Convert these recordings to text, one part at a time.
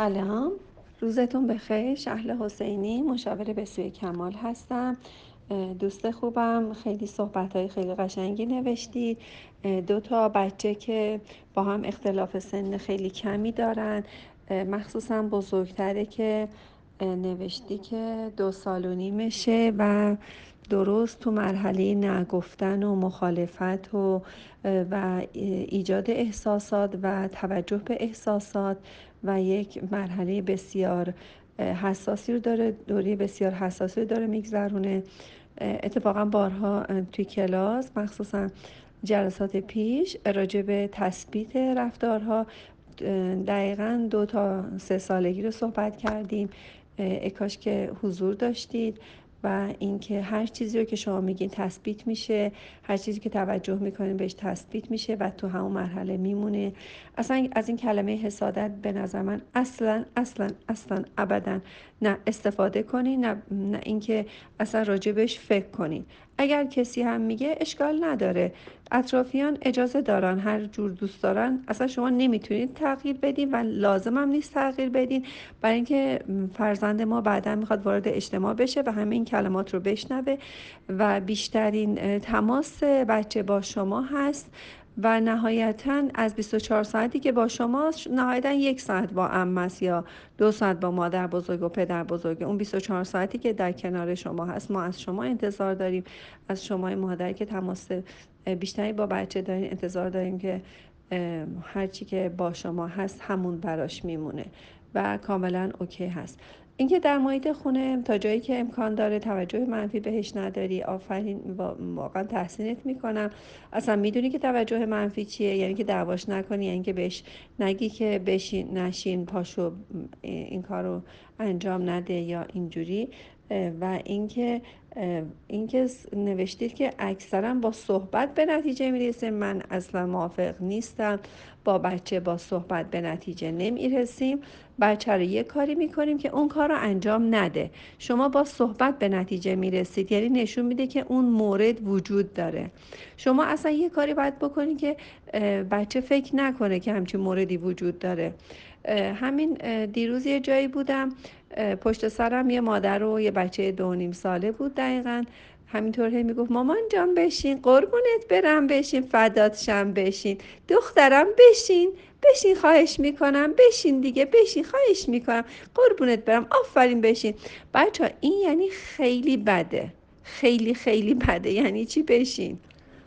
سلام. روزتون بخیر. شهل حسینی مشاور به سوی کمال هستم. دوست خوبم. خیلی صحبت های خیلی قشنگی نوشتید. دو تا بچه که با هم اختلاف سن خیلی کمی دارن. مخصوصا بزرگتره که نوشتی که دو سال و نیمشه و درست تو مرحله نگفتن و مخالفت و و ایجاد احساسات و توجه به احساسات و یک مرحله بسیار حساسی رو داره دوری بسیار حساسی رو داره میگذرونه. اتفاقا بارها توی کلاس مخصوصا جلسات پیش راجع به تثبیت رفتارها دقیقا دو تا سه سالگی رو صحبت کردیم. اکاش که حضور داشتید. و اینکه هر چیزی رو که شما میگین تثبیت میشه هر چیزی که توجه می‌کنین بهش تثبیت میشه و تو همون مرحله میمونه. اصلا از این کلمه حسادت به نظر من اصلا اصلا اصلا ابدا نه استفاده کنین نه, نه اینکه اصلا راجبش فکر کنین. اگر کسی هم میگه اشکال نداره. اطرافیان اجازه دارن هر جور دوست دارن اصلا شما نمی‌تونید تغییر بدین و لازم هم نیست تغییر بدین. برای اینکه فرزند ما بعدا می‌خواد وارد اجتماع بشه و همه این کلمات رو بشنوه و بیشترین تماس بچه با شما هست. و نهایتا از 24 ساعتی که با شما نهایتا یک ساعت با امس یا دو ساعت با مادر بزرگ و پدر بزرگ. اون 24 ساعتی که در کنار شما هست. ما از شما انتظار داریم. از شما مادری که تماس بیشتری با بچه دارین انتظار داریم که هرچی که با شما هست همون براش میمونه و کاملا اوکی هست. اینکه در محیط خونه تا جایی که امکان داره توجه منفی بهش نداری آفرین واقعا تحسینت می‌کنم. اصلا می‌دونی که توجه منفی چیه؟ یعنی که دعواش نکنی یعنی که بهش نگی که بشین نشین پاشو این کارو انجام نده یا اینجوری. و اینکه اینکه نوشتید که اکثرا با صحبت به نتیجه می‌رسه. من اصلا موافق نیستم. با بچه با صحبت به نتیجه نمی‌رسیم. بچه رو یه کاری می‌کنیم که اون کار رو انجام نده. شما با صحبت به نتیجه می‌رسید. یعنی نشون میده که اون مورد وجود داره. شما اصلا یه کاری باید بکنید که بچه فکر نکنه که همچین موردی وجود داره. همین دیروز یه جایی بودم. پشت سرم یه مادر و یه بچه دو نیم ساله بود دقیقا. همینطور هی می‌گفت مامان جان بشین قربونت برم بشین فدات شم بشین. دخترم بشین بشین خواهش می‌کنم بشین دیگه بشین خواهش می‌کنم. قربونت برم آفرین بشین. بچه این یعنی خیلی بده. خیلی خیلی بده. یعنی چی بشین؟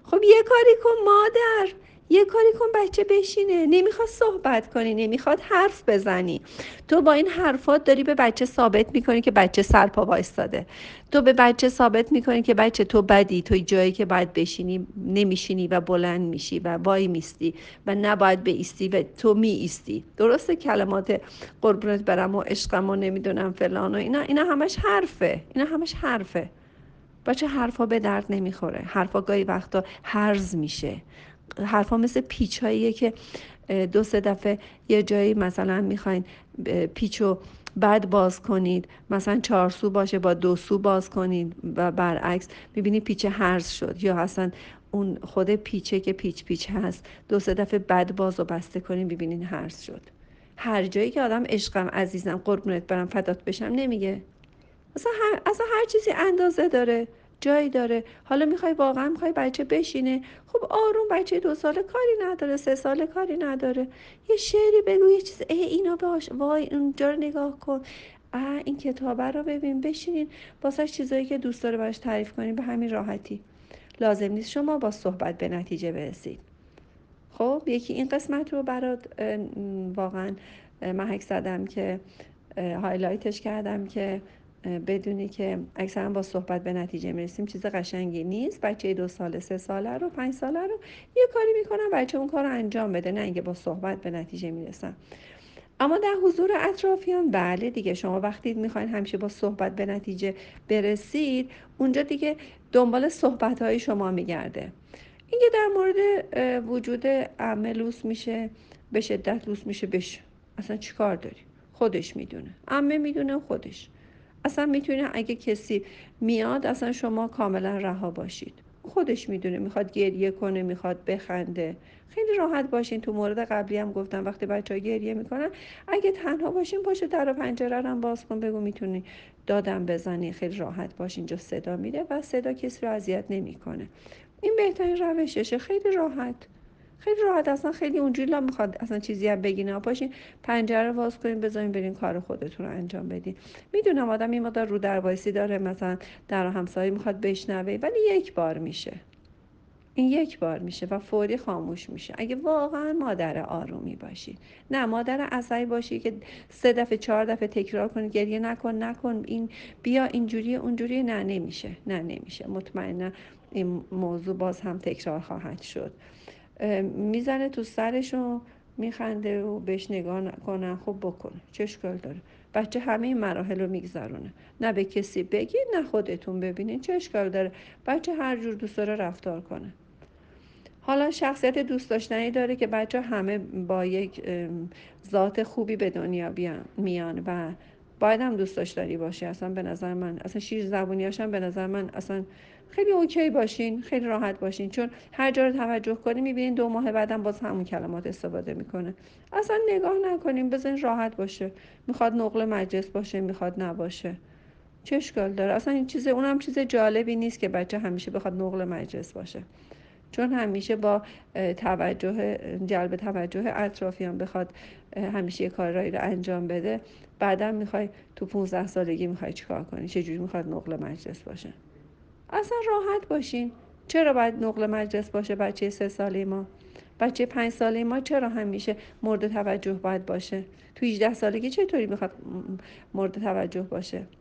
خب یه کاری کن مادر. یه کاری کن بچه بشینه. نمی‌خواد صحبت کنی نمی‌خواد حرف بزنی. تو با این حرفات داری به بچه ثابت می‌کنی که بچه سرپا وایستاده. تو به بچه ثابت می‌کنی که بچه تو بدی. تو جایی که باید بشینی نمیشینی و بلند میشی و وای میستی و نباید ایستی و تو می ایستی درسته کلمات قربونت برم و عشقم و نمی‌دونم فلان و اینا. اینا همش حرفه. اینا همش حرفه. بچه حرفا به درد نمی‌خوره. حرفا گاهی وقتا هرز میشه. حرفا مثل پیچ که دو سه دفعه یه جایی مثلا می‌خواین پیچو بعد باز کنید مثلا چهار سو باشه با دو سو باز کنید و برعکس می‌بینی پیچ هرز شد یا اصلا اون خود پیچه که پیچ پیچ هست دو سه دفعه بعد باز و بسته کنید ببینین هرز شد. هر جایی که آدم عشقم عزیزم قربونت برم فدات بشم نمیگه. اصلا هر, اصلا هر چیزی اندازه داره. جایی داره. حالا می‌خوای واقعا می‌خوای بچه بشینه. خب آروم بچه دو ساله کاری نداره سه ساله کاری نداره. یه شعری بگو یه چیز ای اینو باش. وای اونجا رو نگاه کن. اه این کتابه رو ببین بشینین واسه چیزایی که دوست داره باش تعریف کنین به همین راحتی. لازم نیست شما با صحبت به نتیجه برسید. خب یکی این قسمت رو برات واقعا محک زدم که هایلایتش کردم که بدونی که اکثرا با صحبت به نتیجه می‌رسیم چیز قشنگی نیست. بچه دو ساله سه ساله رو پنج ساله رو یه کاری می‌کنم بچه اون کار رو انجام بده نه اینکه با صحبت به نتیجه می‌رسم اما در حضور اطرافیان بله دیگه شما وقتی می‌خواین همیشه با صحبت به نتیجه برسید اونجا دیگه دنبال صحبت های شما میگرده. اینکه در مورد وجود عمه لوس میشه به شدت لوس میشه بش. اصلا چیکار داری؟ خودش می‌دونه. عمه می‌دونه خودش. اصلا می‌تونه اگه کسی میاد اصلا شما کاملا رها باشید. خودش می‌دونه می‌خواد گریه کنه می‌خواد بخنده. خیلی راحت باشین. تو مورد قبلی هم گفتم وقتی بچه ها گریه می‌کنن اگه تنها باشین پاشو در و پنجره هم باز کن بگو می‌تونی دادم بزنی. خیلی راحت باشین اینجا صدا میده و صدا کسی رو اذیت نمی‌کنه. این بهترین روششه. خیلی راحت. خیلی راحت اصلا خیلی اونجوری می‌خواد اصلا چیزی هم بگی پاشین پنجره رو باز کنین بذارین برین کار خودتون رو انجام بدین. می‌دونم آدم این مقدار رو در داره مثلا در همسایه می‌خواد بشنوه ولی یک بار میشه. این یک بار میشه و فوری خاموش میشه. اگه واقعا مادر آرومی باشی نه مادر عصبی باشی که سه دفعه چهار دفعه تکرار کنی گریه نکن نکن. این بیا اینجوری اونجوری نه نمیشه. نه نمیشه. مطمئنا این موضوع باز هم تکرار خواهد شد. می‌زنه تو سرش و میخنده و بهش نگاه کنن خب بکن چه اشکال داره؟ بچه همه این مراحل رو میگذرونه. نه به کسی بگید نه خودتون ببینید چه اشکال داره؟ بچه هر جور دوست داره رفتار کنه. حالا شخصیت دوست داشتنی داره که بچه همه با یک ذات خوبی به دنیا میان و باید هم دوست داشتنی باشه. اصلا به نظر من اصلا شیر زبونی هاشم به نظر من اصلا خیلی اوکی باشین خیلی راحت باشین. چون هر جا رو توجه کنیم می‌بینین دو ماه بعدم باز همون کلمات استفاده می‌کنه. اصلا نگاه نکنیم بزنین راحت باشه. می‌خواد نقل مجلس باشه می‌خواد نباشه. چه اشکال داره؟ اصلا این چیز اونم چیز جالبی نیست که بچه همیشه بخواد نقل مجلس باشه. چون همیشه با توجه جلب توجه اطرافیان بخواد همیشه یه کارهایی رو انجام بده. بعدا می‌خوای تو 15 سالگی می‌خوای چیکار کنی؟ چجوری می‌خواد نقل مجلس باشه؟ اصلا راحت باشین. چرا باید نقل مجلس باشه بچه سه ساله ما؟ بچه پنج ساله ما چرا همیشه مورد توجه باید باشه؟ تو 18 سالگی چطوری می‌خواد مورد توجه باشه؟